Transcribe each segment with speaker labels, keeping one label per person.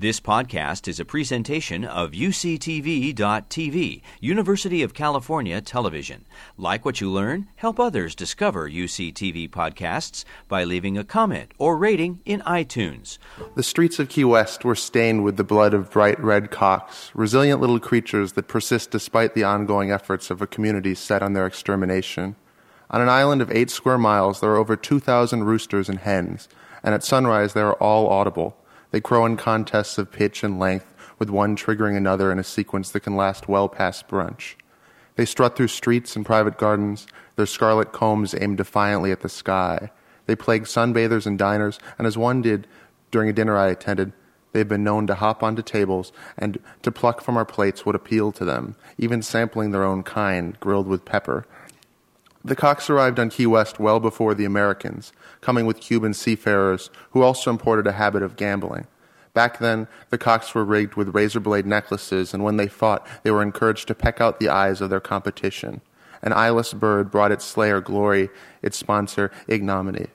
Speaker 1: This podcast is a presentation of UCTV.tv, University of California Television. Like what you learn? Help others discover UCTV podcasts by leaving a comment or rating in iTunes.
Speaker 2: The streets of Key West were stained with the blood of bright red cocks, resilient little creatures that persist despite the ongoing efforts of a community set on their extermination. On an island of eight square miles, there are over 2,000 roosters and hens, and at sunrise they are all audible. They crow in contests of pitch and length, with one triggering another in a sequence that can last well past brunch. They strut through streets and private gardens, their scarlet combs aimed defiantly at the sky. They plague sunbathers and diners, and as one did during a dinner I attended, they have been known to hop onto tables and to pluck from our plates what appealed to them, even sampling their own kind, grilled with pepper. The Cocks arrived on Key West well before the Americans, coming with Cuban seafarers who also imported a habit of gambling. Back then, the cocks were rigged with razor blade necklaces, and when they fought, they were encouraged to peck out the eyes of their competition. An eyeless bird brought its slayer glory, its sponsor ignominy.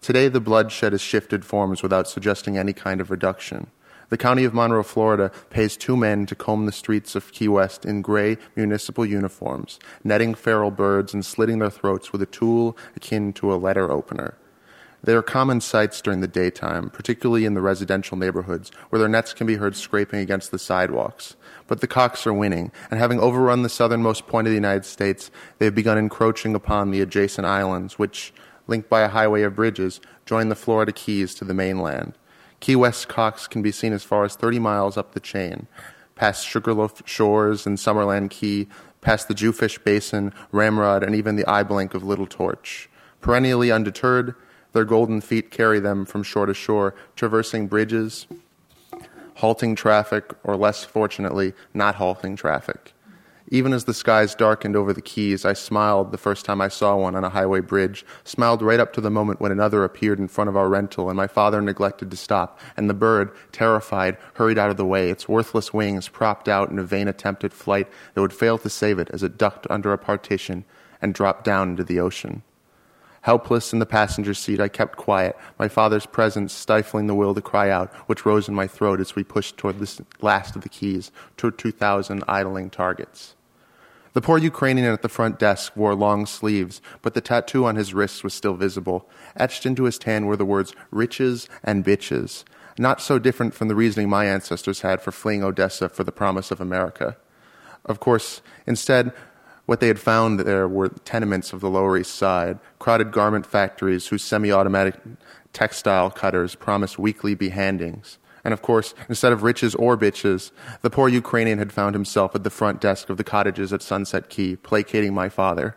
Speaker 2: Today, the bloodshed has shifted forms without suggesting any kind of reduction. The county of Monroe, Florida, pays two men to comb the streets of Key West in gray municipal uniforms, netting feral birds and slitting their throats with a tool akin to a letter opener. They are common sights during the daytime, particularly in the residential neighborhoods, where their nets can be heard scraping against the sidewalks. But the cocks are winning, and having overrun the southernmost point of the United States, they have begun encroaching upon the adjacent islands, which, linked by a highway of bridges, join the Florida Keys to the mainland. Key West cocks can be seen as far as 30 miles up the chain, past Sugarloaf Shores and Summerland Key, past the Jewfish Basin, Ramrod, and even the eye blink of Little Torch. Perennially undeterred, their golden feet carry them from shore to shore, traversing bridges, halting traffic, or less fortunately, not halting traffic. Even as the skies darkened over the Keys, I smiled the first time I saw one on a highway bridge, smiled right up to the moment when another appeared in front of our rental and my father neglected to stop, and the bird, terrified, hurried out of the way, its worthless wings propped out in a vain attempt at flight that would fail to save it as it ducked under a partition and dropped down into the ocean. Helpless in the passenger seat, I kept quiet, my father's presence stifling the will to cry out, which rose in my throat as we pushed toward the last of the keys, toward 2,000 idling targets. The poor Ukrainian at the front desk wore long sleeves, but the tattoo on his wrist was still visible. Etched into his tan were the words riches and bitches, not so different from the reasoning my ancestors had for fleeing Odessa for the promise of America. Of course, instead, what they had found there were tenements of the Lower East Side, crowded garment factories whose semi automatic textile cutters promised weekly behandings. And of course, instead of riches or bitches, the poor Ukrainian had found himself at the front desk of the cottages at Sunset Key, placating my father.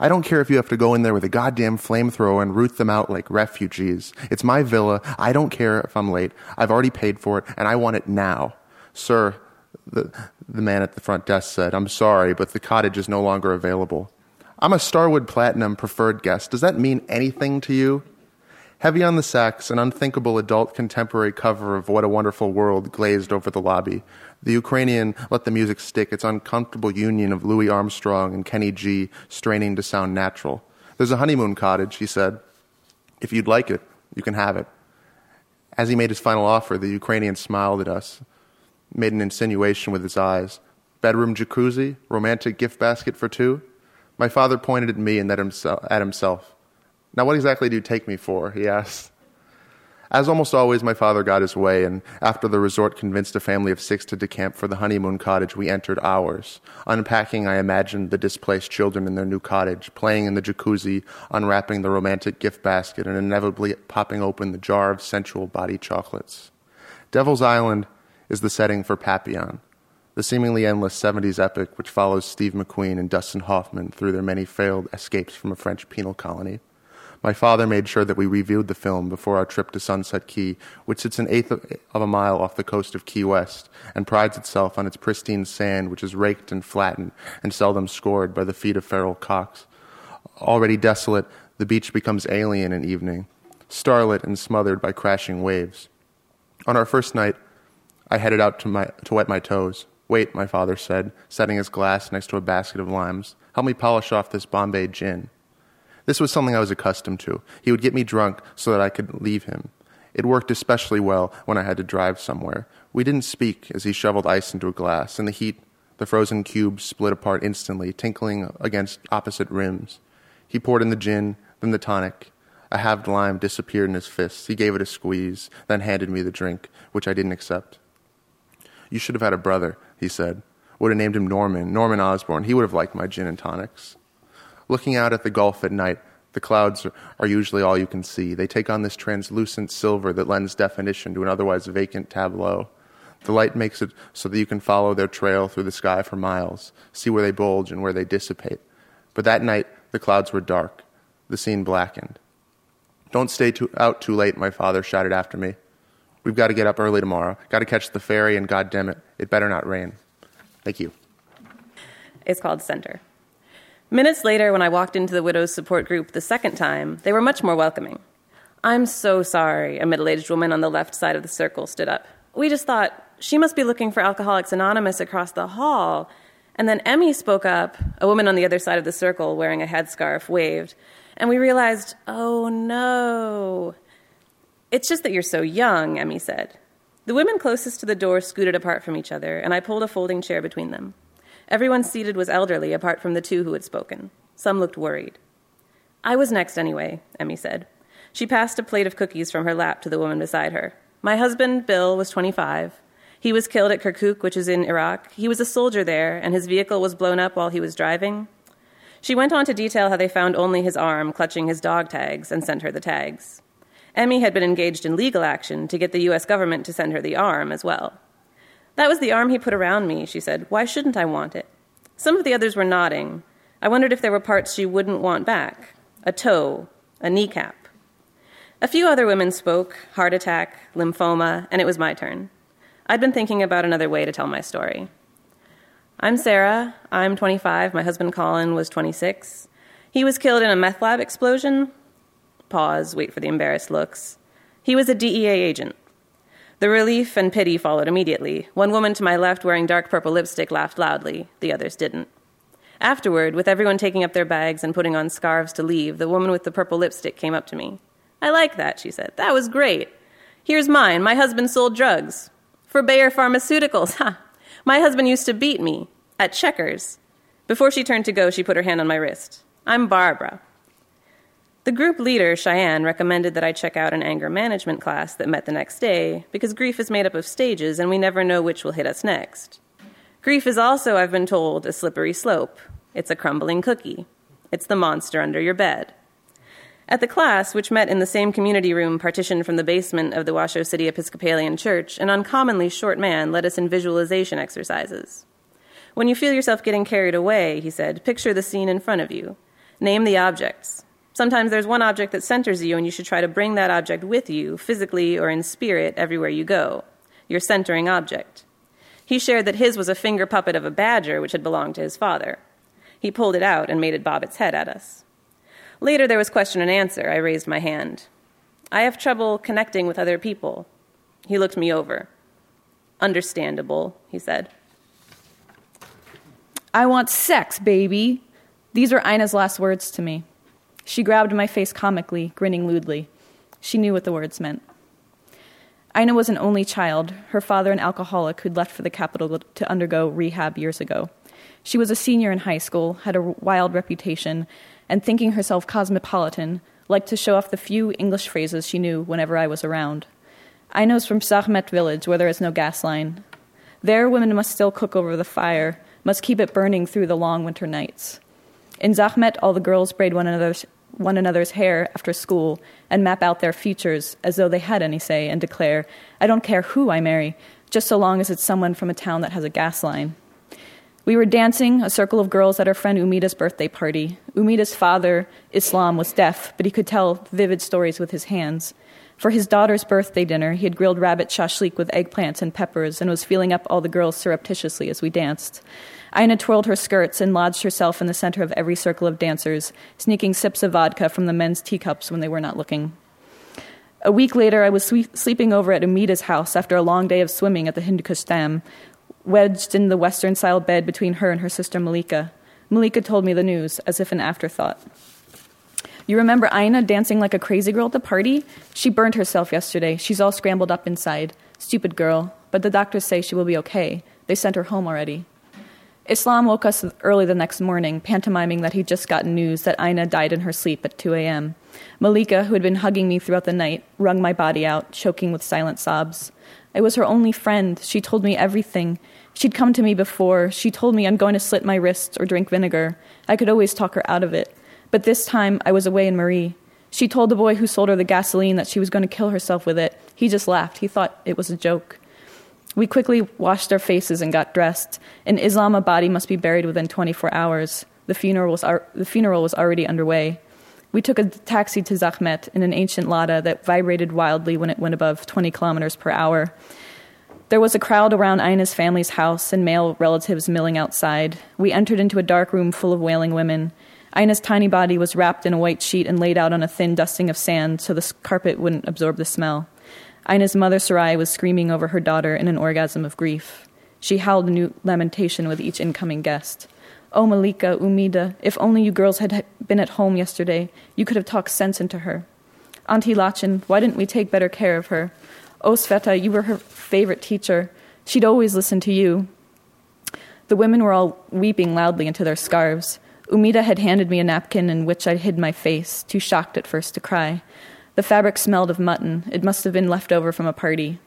Speaker 2: I don't care if you have to go in there with a goddamn flamethrower and root them out like refugees. It's my villa. I don't care if I'm late. I've already paid for it, and I want it now. Sir, the, the man at the front desk said, I'm sorry, but the cottage is no longer available. I'm a Starwood Platinum preferred guest. Does that mean anything to you? Heavy on the sax, an unthinkable adult contemporary cover of What a Wonderful World glazed over the lobby. The Ukrainian let the music stick, its uncomfortable union of Louis Armstrong and Kenny G straining to sound natural. There's a honeymoon cottage, he said. If you'd like it, you can have it. As he made his final offer, the Ukrainian smiled at us, made an insinuation with his eyes. Bedroom jacuzzi, romantic gift basket for two. My father pointed at me and at himself. Now, what exactly do you take me for? he asked. As almost always, my father got his way, and after the resort convinced a family of six to decamp for the honeymoon cottage, we entered ours. Unpacking, I imagined the displaced children in their new cottage, playing in the jacuzzi, unwrapping the romantic gift basket, and inevitably popping open the jar of sensual body chocolates. Devil's Island is the setting for Papillon, the seemingly endless 70s epic which follows Steve McQueen and Dustin Hoffman through their many failed escapes from a French penal colony. My father made sure that we reviewed the film before our trip to Sunset Key, which sits an eighth of a mile off the coast of Key West and prides itself on its pristine sand, which is raked and flattened and seldom scored by the feet of feral cocks. Already desolate, the beach becomes alien in evening, starlit and smothered by crashing waves. On our first night, I headed out to, my, to wet my toes. Wait, my father said, setting his glass next to a basket of limes. Help me polish off this Bombay gin. This was something I was accustomed to. He would get me drunk so that I could leave him. It worked especially well when I had to drive somewhere. We didn't speak as he shoveled ice into a glass. In the heat, the frozen cubes split apart instantly, tinkling against opposite rims. He poured in the gin, then the tonic. A halved lime disappeared in his fists. He gave it a squeeze, then handed me the drink, which I didn't accept. You should have had a brother, he said. Would have named him Norman, Norman Osborne. He would have liked my gin and tonics. Looking out at the gulf at night, the clouds are usually all you can see. They take on this translucent silver that lends definition to an otherwise vacant tableau. The light makes it so that you can follow their trail through the sky for miles, see where they bulge and where they dissipate. But that night, the clouds were dark. The scene blackened. Don't stay too, out too late, my father shouted after me. We've got to get up early tomorrow. Got to catch the ferry, and God damn it, it better not rain. Thank you.
Speaker 3: It's called Center. Minutes later, when I walked into the widows' support group the second time, they were much more welcoming. I'm so sorry, a middle aged woman on the left side of the circle stood up. We just thought she must be looking for Alcoholics Anonymous across the hall. And then Emmy spoke up, a woman on the other side of the circle wearing a headscarf waved, and we realized, oh no. It's just that you're so young, Emmy said. The women closest to the door scooted apart from each other, and I pulled a folding chair between them. Everyone seated was elderly, apart from the two who had spoken. Some looked worried. I was next anyway, Emmy said. She passed a plate of cookies from her lap to the woman beside her. My husband, Bill, was 25. He was killed at Kirkuk, which is in Iraq. He was a soldier there, and his vehicle was blown up while he was driving. She went on to detail how they found only his arm clutching his dog tags and sent her the tags. Emmy had been engaged in legal action to get the U.S. government to send her the arm as well. That was the arm he put around me, she said. Why shouldn't I want it? Some of the others were nodding. I wondered if there were parts she wouldn't want back a toe, a kneecap. A few other women spoke heart attack, lymphoma, and it was my turn. I'd been thinking about another way to tell my story. I'm Sarah. I'm 25. My husband Colin was 26. He was killed in a meth lab explosion Pause, wait for the embarrassed looks. He was a DEA agent. The relief and pity followed immediately. One woman to my left wearing dark purple lipstick laughed loudly, the others didn't. Afterward, with everyone taking up their bags and putting on scarves to leave, the woman with the purple lipstick came up to me. I like that, she said. That was great. Here's mine. My husband sold drugs. For Bayer Pharmaceuticals. Ha! My husband used to beat me at checkers. Before she turned to go, she put her hand on my wrist. I'm Barbara. The group leader, Cheyenne, recommended that I check out an anger management class that met the next day because grief is made up of stages and we never know which will hit us next. Grief is also, I've been told, a slippery slope. It's a crumbling cookie. It's the monster under your bed. At the class, which met in the same community room partitioned from the basement of the Washoe City Episcopalian Church, an uncommonly short man led us in visualization exercises. When you feel yourself getting carried away, he said, picture the scene in front of you. Name the objects. Sometimes there's one object that centers you, and you should try to bring that object with you, physically or in spirit, everywhere you go. Your centering object. He shared that his was a finger puppet of a badger which had belonged to his father. He pulled it out and made it bob its head at us. Later, there was question and answer. I raised my hand. I have trouble connecting with other people. He looked me over. Understandable, he said.
Speaker 4: I want sex, baby. These were Ina's last words to me. She grabbed my face comically, grinning lewdly. She knew what the words meant. Ina was an only child, her father an alcoholic who'd left for the capital to undergo rehab years ago. She was a senior in high school, had a wild reputation, and thinking herself cosmopolitan, liked to show off the few English phrases she knew whenever I was around. Ina's from Zahmet village, where there is no gas line. There, women must still cook over the fire, must keep it burning through the long winter nights. In Zahmet, all the girls braid one another's, one another's hair after school and map out their futures as though they had any say and declare, I don't care who I marry, just so long as it's someone from a town that has a gas line. We were dancing, a circle of girls, at our friend Umida's birthday party. Umida's father, Islam, was deaf, but he could tell vivid stories with his hands. For his daughter's birthday dinner, he had grilled rabbit shashlik with eggplants and peppers and was feeling up all the girls surreptitiously as we danced. Ina twirled her skirts and lodged herself in the center of every circle of dancers, sneaking sips of vodka from the men's teacups when they were not looking. A week later, I was sleeping over at Umida's house after a long day of swimming at the Hindu Kush Dam, wedged in the western style bed between her and her sister Malika. Malika told me the news as if an afterthought. You remember Aina dancing like a crazy girl at the party? She burned herself yesterday. She's all scrambled up inside. Stupid girl. But the doctors say she will be okay. They sent her home already. Islam woke us early the next morning, pantomiming that he'd just gotten news that Ina died in her sleep at 2 a.m. Malika, who had been hugging me throughout the night, wrung my body out, choking with silent sobs. I was her only friend. She told me everything. She'd come to me before. She told me I'm going to slit my wrists or drink vinegar. I could always talk her out of it. But this time I was away in Mary. She told the boy who sold her the gasoline that she was going to kill herself with it. He just laughed. He thought it was a joke. We quickly washed our faces and got dressed. In Islam, a body must be buried within 24 hours. The funeral was, ar- the funeral was already underway. We took a taxi to Zahmet in an ancient Lada that vibrated wildly when it went above 20 kilometers per hour. There was a crowd around Aina's family's house and male relatives milling outside. We entered into a dark room full of wailing women. Aina's tiny body was wrapped in a white sheet and laid out on a thin dusting of sand so the carpet wouldn't absorb the smell. Aina's mother, Sarai, was screaming over her daughter in an orgasm of grief. She howled a new lamentation with each incoming guest. Oh, Malika, Umida, if only you girls had been at home yesterday, you could have talked sense into her. Auntie Lachin, why didn't we take better care of her? Oh, Sveta, you were her favorite teacher. She'd always listen to you. The women were all weeping loudly into their scarves. Umida had handed me a napkin in which I hid my face, too shocked at first to cry. The fabric smelled of mutton. It must have been left over from a party.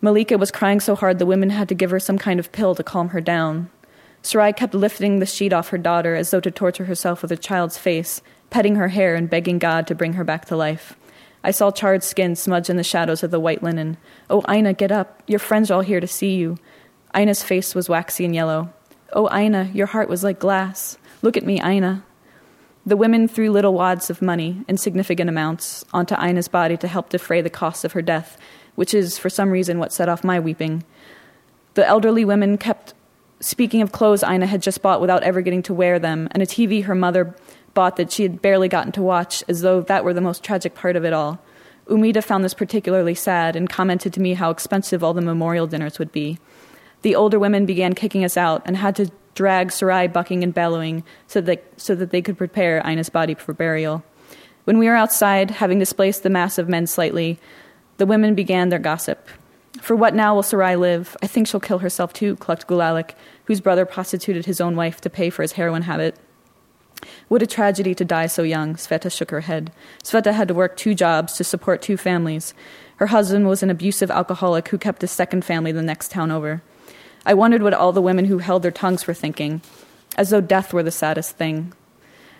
Speaker 4: Malika was crying so hard the women had to give her some kind of pill to calm her down. Sarai kept lifting the sheet off her daughter as though to torture herself with a child's face, petting her hair and begging God to bring her back to life. I saw charred skin smudge in the shadows of the white linen. Oh, Ina, get up. Your friends are all here to see you. Ina's face was waxy and yellow. Oh, Ina, your heart was like glass. Look at me, Aina. The women threw little wads of money, insignificant amounts, onto Ina's body to help defray the cost of her death, which is, for some reason, what set off my weeping. The elderly women kept speaking of clothes Ina had just bought without ever getting to wear them, and a TV her mother bought that she had barely gotten to watch, as though that were the most tragic part of it all. Umida found this particularly sad and commented to me how expensive all the memorial dinners would be. The older women began kicking us out and had to drag Sarai bucking and bellowing so that, so that they could prepare Ina's body for burial. When we were outside, having displaced the mass of men slightly, the women began their gossip. For what now will Sarai live? I think she'll kill herself too, clucked Gulalik, whose brother prostituted his own wife to pay for his heroin habit. What a tragedy to die so young, Sveta shook her head. Sveta had to work two jobs to support two families. Her husband was an abusive alcoholic who kept a second family the next town over. I wondered what all the women who held their tongues were thinking, as though death were the saddest thing.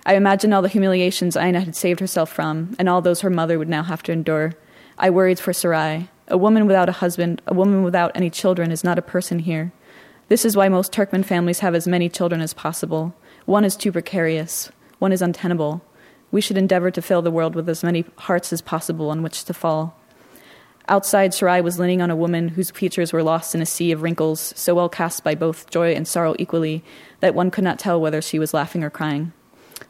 Speaker 4: I imagined all the humiliations Aina had saved herself from, and all those her mother would now have to endure. I worried for Sarai. A woman without a husband, a woman without any children, is not a person here. This is why most Turkmen families have as many children as possible. One is too precarious, one is untenable. We should endeavor to fill the world with as many hearts as possible on which to fall. Outside, Sarai was leaning on a woman whose features were lost in a sea of wrinkles, so well cast by both joy and sorrow equally that one could not tell whether she was laughing or crying.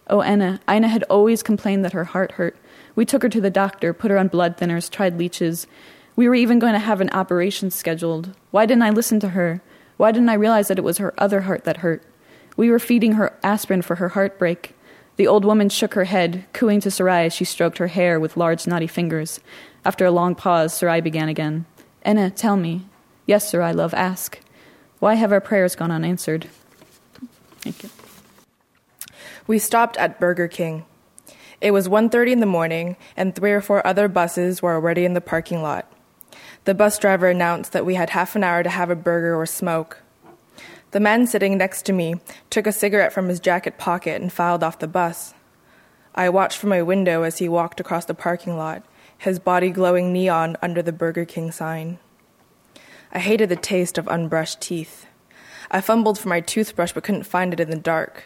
Speaker 4: Oh, Anna, Aina had always complained that her heart hurt. We took her to the doctor, put her on blood thinners, tried leeches. We were even going to have an operation scheduled. Why didn't I listen to her? Why didn't I realize that it was her other heart that hurt? We were feeding her aspirin for her heartbreak. The old woman shook her head, cooing to Sarai as she stroked her hair with large, knotty fingers. After a long pause, Sarai began again. Enna, tell me. Yes, Sarai, love, ask. Why have our prayers gone unanswered? Thank you.
Speaker 5: We stopped at Burger King. It was 1:30 in the morning and three or four other buses were already in the parking lot. The bus driver announced that we had half an hour to have a burger or smoke. The man sitting next to me took a cigarette from his jacket pocket and filed off the bus. I watched from my window as he walked across the parking lot his body glowing neon under the Burger King sign. I hated the taste of unbrushed teeth. I fumbled for my toothbrush but couldn't find it in the dark.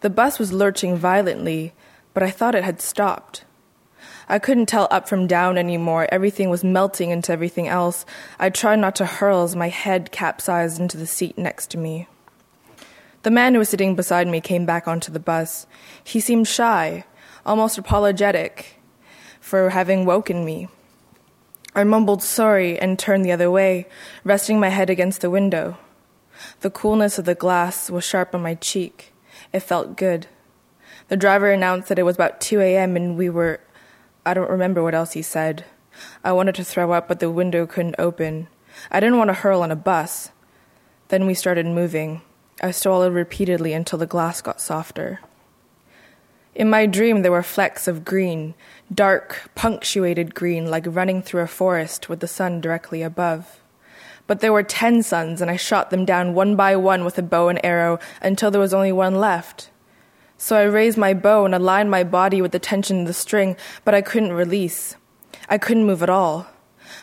Speaker 5: The bus was lurching violently, but I thought it had stopped. I couldn't tell up from down anymore. Everything was melting into everything else. I tried not to hurl as my head capsized into the seat next to me. The man who was sitting beside me came back onto the bus. He seemed shy, almost apologetic for having woken me. I mumbled sorry and turned the other way, resting my head against the window. The coolness of the glass was sharp on my cheek. It felt good. The driver announced that it was about 2 a.m. and we were. I don't remember what else he said. I wanted to throw up, but the window couldn't open. I didn't want to hurl on a bus. Then we started moving. I swallowed repeatedly until the glass got softer. In my dream, there were flecks of green, dark, punctuated green, like running through a forest with the sun directly above. But there were ten suns, and I shot them down one by one with a bow and arrow until there was only one left. So I raised my bow and aligned my body with the tension of the string, but I couldn't release. I couldn't move at all.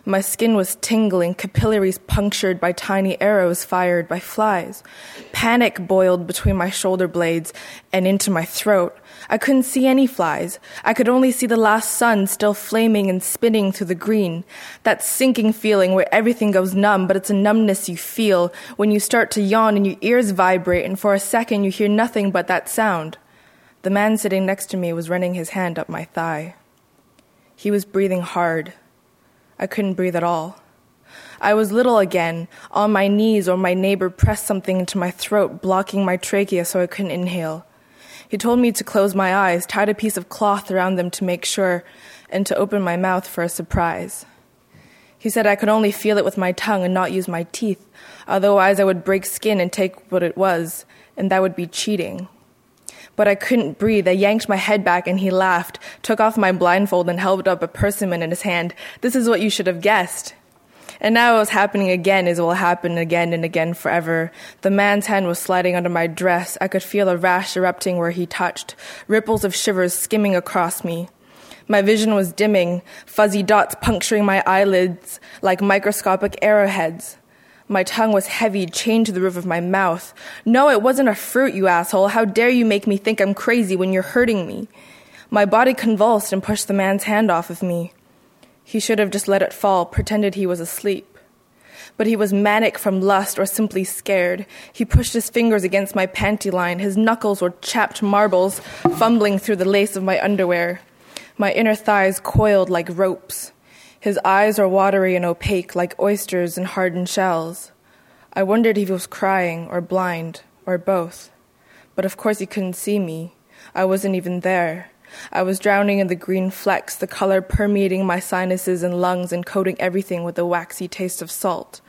Speaker 5: My skin was tingling, capillaries punctured by tiny arrows fired by flies. Panic boiled between my shoulder blades and into my throat. I couldn't see any flies. I could only see the last sun still flaming and spinning through the green. That sinking feeling where everything goes numb, but it's a numbness you feel when you start to yawn and your ears vibrate, and for a second you hear nothing but that sound. The man sitting next to me was running his hand up my thigh. He was breathing hard. I couldn't breathe at all. I was little again, on my knees, or my neighbor pressed something into my throat, blocking my trachea so I couldn't inhale. He told me to close my eyes, tied a piece of cloth around them to make sure, and to open my mouth for a surprise. He said I could only feel it with my tongue and not use my teeth, otherwise, I would break skin and take what it was, and that would be cheating. But I couldn't breathe. I yanked my head back and he laughed, took off my blindfold, and held up a persimmon in his hand. This is what you should have guessed. And now it was happening again as it will happen again and again forever. The man's hand was sliding under my dress. I could feel a rash erupting where he touched, ripples of shivers skimming across me. My vision was dimming, fuzzy dots puncturing my eyelids like microscopic arrowheads. My tongue was heavy, chained to the roof of my mouth. No, it wasn't a fruit, you asshole. How dare you make me think I'm crazy when you're hurting me? My body convulsed and pushed the man's hand off of me. He should have just let it fall, pretended he was asleep. But he was manic from lust or simply scared. He pushed his fingers against my panty line. His knuckles were chapped marbles, fumbling through the lace of my underwear. My inner thighs coiled like ropes. His eyes were watery and opaque, like oysters in hardened shells. I wondered if he was crying or blind or both. But of course he couldn't see me. I wasn't even there. I was drowning in the green flecks, the color permeating my sinuses and lungs and coating everything with a waxy taste of salt.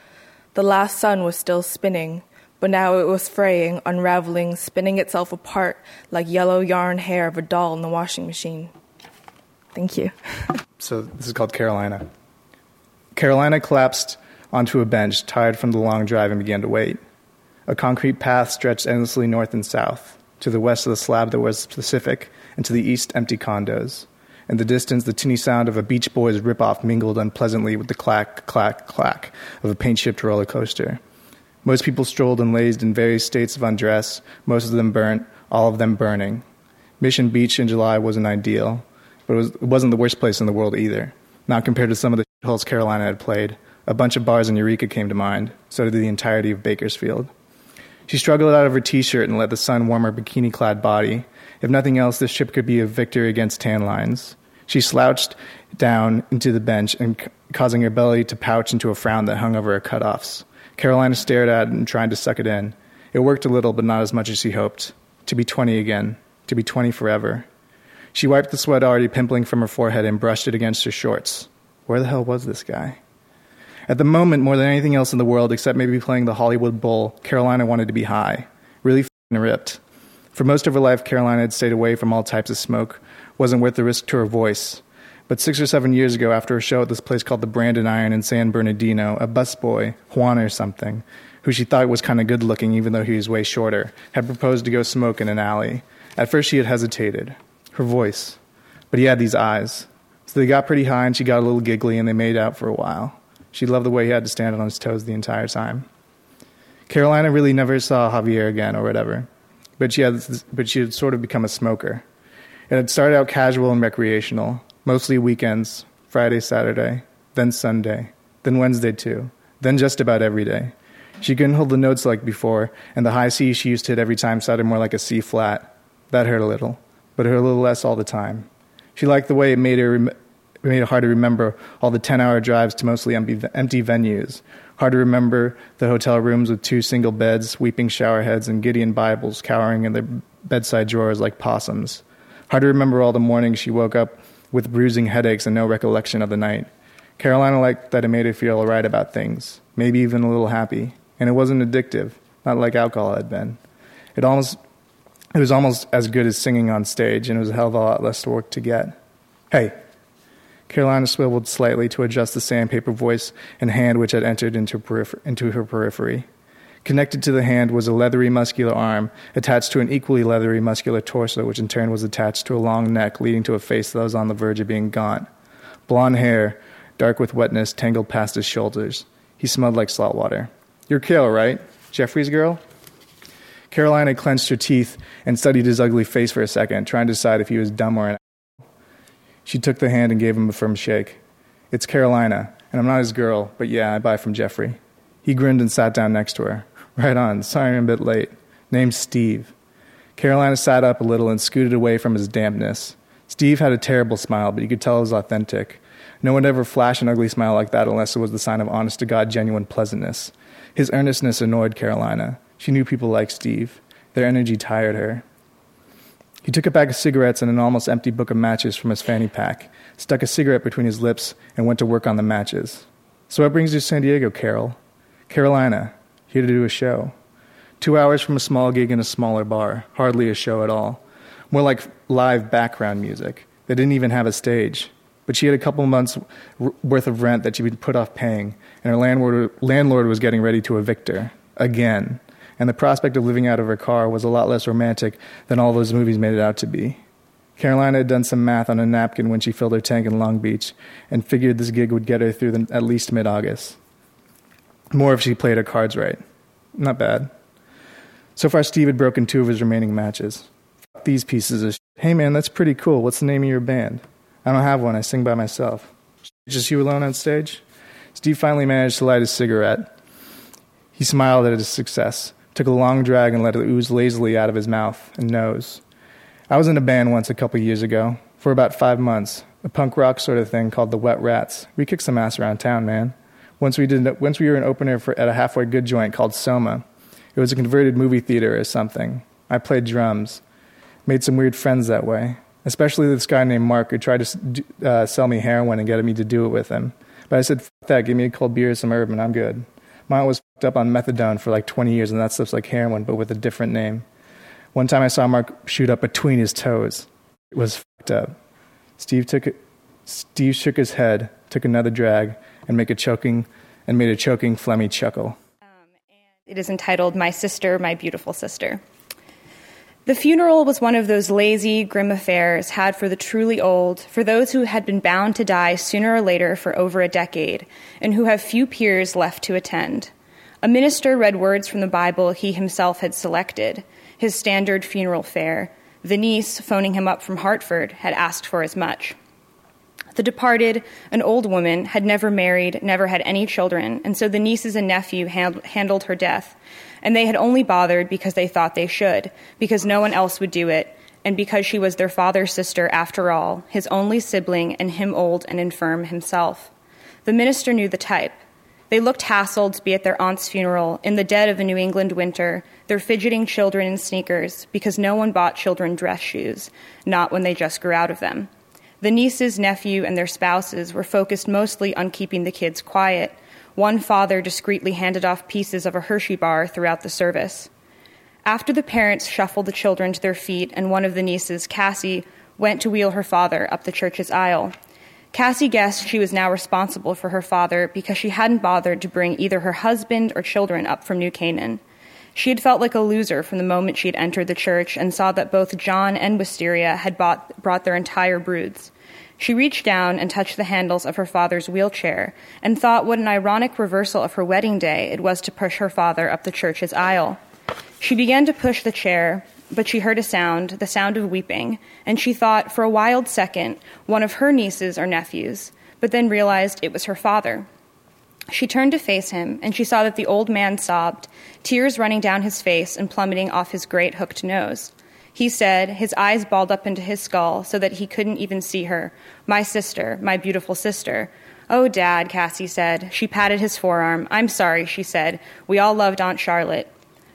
Speaker 5: The last sun was still spinning, but now it was fraying, unraveling, spinning itself apart like yellow yarn hair of a doll in the washing machine. Thank you.
Speaker 6: so this is called Carolina. Carolina collapsed onto a bench, tired from the long drive, and began to wait. A concrete path stretched endlessly north and south. To the west of the slab, that was Pacific, and to the east, empty condos. In the distance, the tinny sound of a Beach Boys ripoff mingled unpleasantly with the clack, clack, clack of a paint chipped roller coaster. Most people strolled and lazed in various states of undress, most of them burnt, all of them burning. Mission Beach in July wasn't ideal, but it, was, it wasn't the worst place in the world either, not compared to some of the holes Carolina had played. A bunch of bars in Eureka came to mind, so did the entirety of Bakersfield. She struggled out of her t shirt and let the sun warm her bikini clad body, if nothing else, this trip could be a victory against tan lines. She slouched down into the bench and c- causing her belly to pouch into a frown that hung over her cutoffs. Carolina stared at it and tried to suck it in. It worked a little, but not as much as she hoped. To be 20 again. To be 20 forever. She wiped the sweat already pimpling from her forehead and brushed it against her shorts. Where the hell was this guy? At the moment, more than anything else in the world, except maybe playing the Hollywood Bowl, Carolina wanted to be high. Really ripped. For most of her life, Carolina had stayed away from all types of smoke, wasn't worth the risk to her voice. But six or seven years ago, after a show at this place called the Branding Iron in San Bernardino, a busboy, Juan or something, who she thought was kind of good looking even though he was way shorter, had proposed to go smoke in an alley. At first, she had hesitated. Her voice. But he had these eyes. So they got pretty high and she got a little giggly and they made out for a while. She loved the way he had to stand on his toes the entire time. Carolina really never saw Javier again or whatever but she had but she had sort of become a smoker. It had started out casual and recreational, mostly weekends, Friday, Saturday, then Sunday, then Wednesday too, then just about every day. She couldn't hold the notes like before, and the high C she used to hit every time sounded more like a C flat. That hurt a little, but it hurt a little less all the time. She liked the way it made her it made it hard to remember all the 10 hour drives to mostly empty, empty venues, Hard to remember the hotel rooms with two single beds, weeping shower heads, and Gideon Bibles cowering in their bedside drawers like possums. Hard to remember all the mornings she woke up with bruising headaches and no recollection of the night. Carolina liked that it made her feel all right about things, maybe even a little happy, and it wasn't addictive, not like alcohol had been. It almost it was almost as good as singing on stage, and it was a hell of a lot less work to get. Hey, Carolina swiveled slightly to adjust the sandpaper voice and hand which had entered into, into her periphery. Connected to the hand was a leathery muscular arm attached to an equally leathery muscular torso, which in turn was attached to a long neck leading to a face that was on the verge of being gaunt. Blond hair, dark with wetness, tangled past his shoulders. He smelled like salt water. You're Cale, right? Jeffrey's girl? Carolina clenched her teeth and studied his ugly face for a second, trying to decide if he was dumb or an she took the hand and gave him a firm shake. It's Carolina, and I'm not his girl, but yeah, I buy from Jeffrey. He grinned and sat down next to her. Right on, sorry I'm a bit late. Name's Steve. Carolina sat up a little and scooted away from his dampness. Steve had a terrible smile, but you could tell it was authentic. No one ever flashed an ugly smile like that unless it was the sign of honest to God, genuine pleasantness. His earnestness annoyed Carolina. She knew people like Steve. Their energy tired her. He took a bag of cigarettes and an almost empty book of matches from his fanny pack, stuck a cigarette between his lips, and went to work on the matches. So, what brings you to San Diego, Carol? Carolina, here to do a show. Two hours from a small gig in a smaller bar, hardly a show at all. More like live background music. They didn't even have a stage. But she had a couple months' worth of rent that she'd put off paying, and her landlord, landlord was getting ready to evict her. Again and the prospect of living out of her car was a lot less romantic than all those movies made it out to be. Carolina had done some math on a napkin when she filled her tank in Long Beach and figured this gig would get her through the, at least mid August. More if she played her cards right. Not bad. So far, Steve had broken two of his remaining matches. Fuck these pieces of shit. Hey man, that's pretty cool. What's the name of your band? I don't have one. I sing by myself. Just you alone on stage? Steve finally managed to light a cigarette. He smiled at his success took a long drag and let it ooze lazily out of his mouth and nose. I was in a band once a couple years ago, for about five months, a punk rock sort of thing called the Wet Rats. We kicked some ass around town, man. Once we did, once we were an opener for, at a halfway good joint called Soma. It was a converted movie theater or something. I played drums. Made some weird friends that way, especially this guy named Mark who tried to uh, sell me heroin and get me to do it with him. But I said, that, give me a cold beer, some herb, and I'm good. Mine was up on methadone for like 20 years, and that stuff's like heroin, but with a different name. One time I saw Mark shoot up between his toes. It was fucked up. Steve took it, Steve shook his head, took another drag, and make a choking and made a choking phlegmy chuckle. Um,
Speaker 7: it is entitled "My Sister, My Beautiful Sister." The funeral was one of those lazy, grim affairs had for the truly old, for those who had been bound to die sooner or later for over a decade, and who have few peers left to attend. A minister read words from the Bible he himself had selected, his standard funeral fare. The niece, phoning him up from Hartford, had asked for as much. The departed, an old woman, had never married, never had any children, and so the nieces and nephew hand- handled her death. And they had only bothered because they thought they should, because no one else would do it, and because she was their father's sister after all, his only sibling, and him old and infirm himself. The minister knew the type. They looked hassled to be at their aunt's funeral in the dead of a New England winter, their fidgeting children in sneakers, because no one bought children dress shoes, not when they just grew out of them. The nieces, nephew, and their spouses were focused mostly on keeping the kids quiet. One father discreetly handed off pieces of a Hershey bar throughout the service. After the parents shuffled the children to their feet and one of the nieces, Cassie, went to wheel her father up the church's aisle, Cassie guessed she was now responsible for her father because she hadn't bothered to bring either her husband or children up from New Canaan. She had felt like a loser from the moment she had entered the church and saw that both John and Wisteria had bought, brought their entire broods. She reached down and touched the handles of her father's wheelchair and thought what an ironic reversal of her wedding day it was to push her father up the church's aisle. She began to push the chair, but she heard a sound, the sound of weeping, and she thought for a wild second one of her nieces or nephews, but then realized it was her father. She turned to face him, and she saw that the old man sobbed, tears running down his face and plummeting off his great hooked nose. He said, his eyes balled up into his skull so that he couldn't even see her, My sister, my beautiful sister. Oh, Dad, Cassie said. She patted his forearm. I'm sorry, she said. We all loved Aunt Charlotte.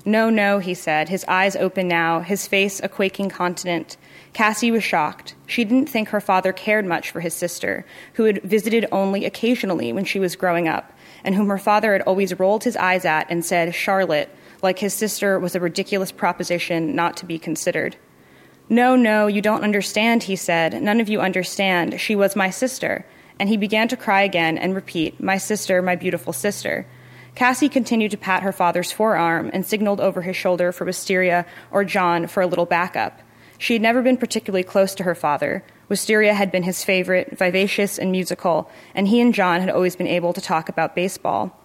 Speaker 7: No, no, he said, his eyes open now, his face a quaking continent. Cassie was shocked. She didn't think her father cared much for his sister, who had visited only occasionally when she was growing up, and whom her father had always rolled his eyes at and said, Charlotte, like his sister was a ridiculous proposition not to be considered. No, no, you don't understand, he said. None of you understand. She was my sister. And he began to cry again and repeat, My sister, my beautiful sister. Cassie continued to pat her father's forearm and signaled over his shoulder for Wisteria or John for a little backup. She had never been particularly close to her father. Wisteria had been his favorite, vivacious and musical, and he and John had always been able to talk about baseball.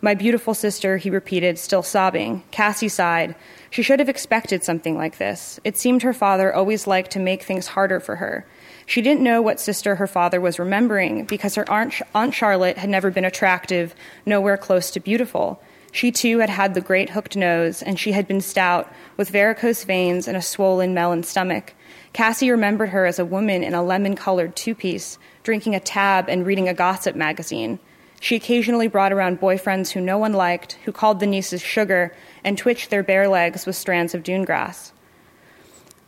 Speaker 7: My beautiful sister, he repeated, still sobbing. Cassie sighed. She should have expected something like this. It seemed her father always liked to make things harder for her. She didn't know what sister her father was remembering because her Aunt, Aunt Charlotte had never been attractive, nowhere close to beautiful. She too had had the great hooked nose, and she had been stout, with varicose veins and a swollen melon stomach. Cassie remembered her as a woman in a lemon colored two piece, drinking a tab and reading a gossip magazine. She occasionally brought around boyfriends who no one liked, who called the nieces sugar, and twitched their bare legs with strands of dune grass.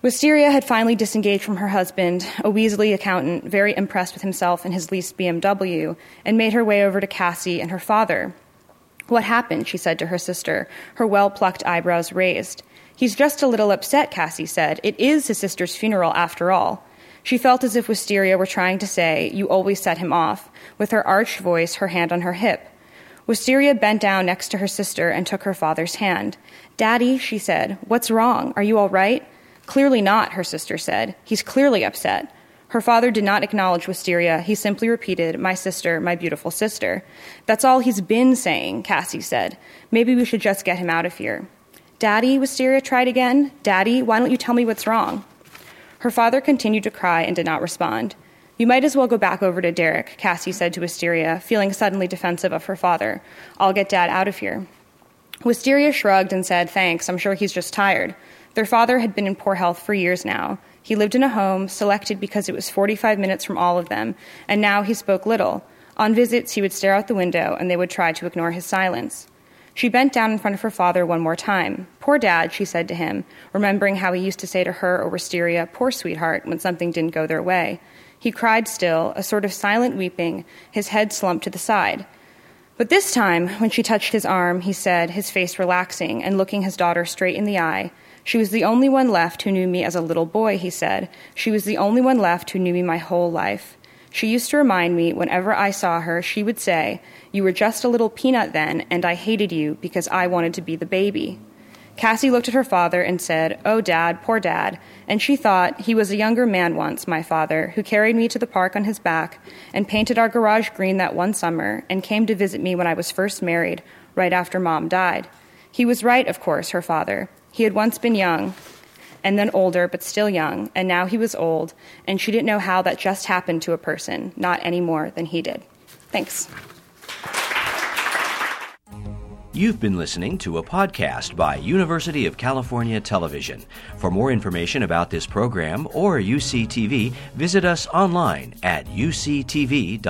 Speaker 7: Wisteria had finally disengaged from her husband, a Weasley accountant, very impressed with himself and his leased BMW, and made her way over to Cassie and her father, what happened? she said to her sister, her well plucked eyebrows raised. He's just a little upset, Cassie said. It is his sister's funeral, after all. She felt as if Wisteria were trying to say, You always set him off, with her arched voice, her hand on her hip. Wisteria bent down next to her sister and took her father's hand. Daddy, she said, what's wrong? Are you all right? Clearly not, her sister said. He's clearly upset. Her father did not acknowledge Wisteria. He simply repeated, My sister, my beautiful sister. That's all he's been saying, Cassie said. Maybe we should just get him out of here. Daddy, Wisteria tried again. Daddy, why don't you tell me what's wrong? Her father continued to cry and did not respond. You might as well go back over to Derek, Cassie said to Wisteria, feeling suddenly defensive of her father. I'll get Dad out of here. Wisteria shrugged and said, Thanks, I'm sure he's just tired. Their father had been in poor health for years now. He lived in a home selected because it was 45 minutes from all of them, and now he spoke little. On visits, he would stare out the window, and they would try to ignore his silence. She bent down in front of her father one more time. Poor dad, she said to him, remembering how he used to say to her or Wisteria, Poor sweetheart, when something didn't go their way. He cried still, a sort of silent weeping, his head slumped to the side. But this time, when she touched his arm, he said, his face relaxing and looking his daughter straight in the eye, she was the only one left who knew me as a little boy, he said. She was the only one left who knew me my whole life. She used to remind me whenever I saw her, she would say, You were just a little peanut then, and I hated you because I wanted to be the baby. Cassie looked at her father and said, Oh, Dad, poor Dad. And she thought, He was a younger man once, my father, who carried me to the park on his back and painted our garage green that one summer and came to visit me when I was first married, right after Mom died. He was right, of course, her father. He had once been young, and then older, but still young, and now he was old, and she didn't know how that just happened to a person, not any more than he did. Thanks.
Speaker 1: You've been listening to a podcast by University of California Television. For more information about this program or UCTV, visit us online at uctv.tv.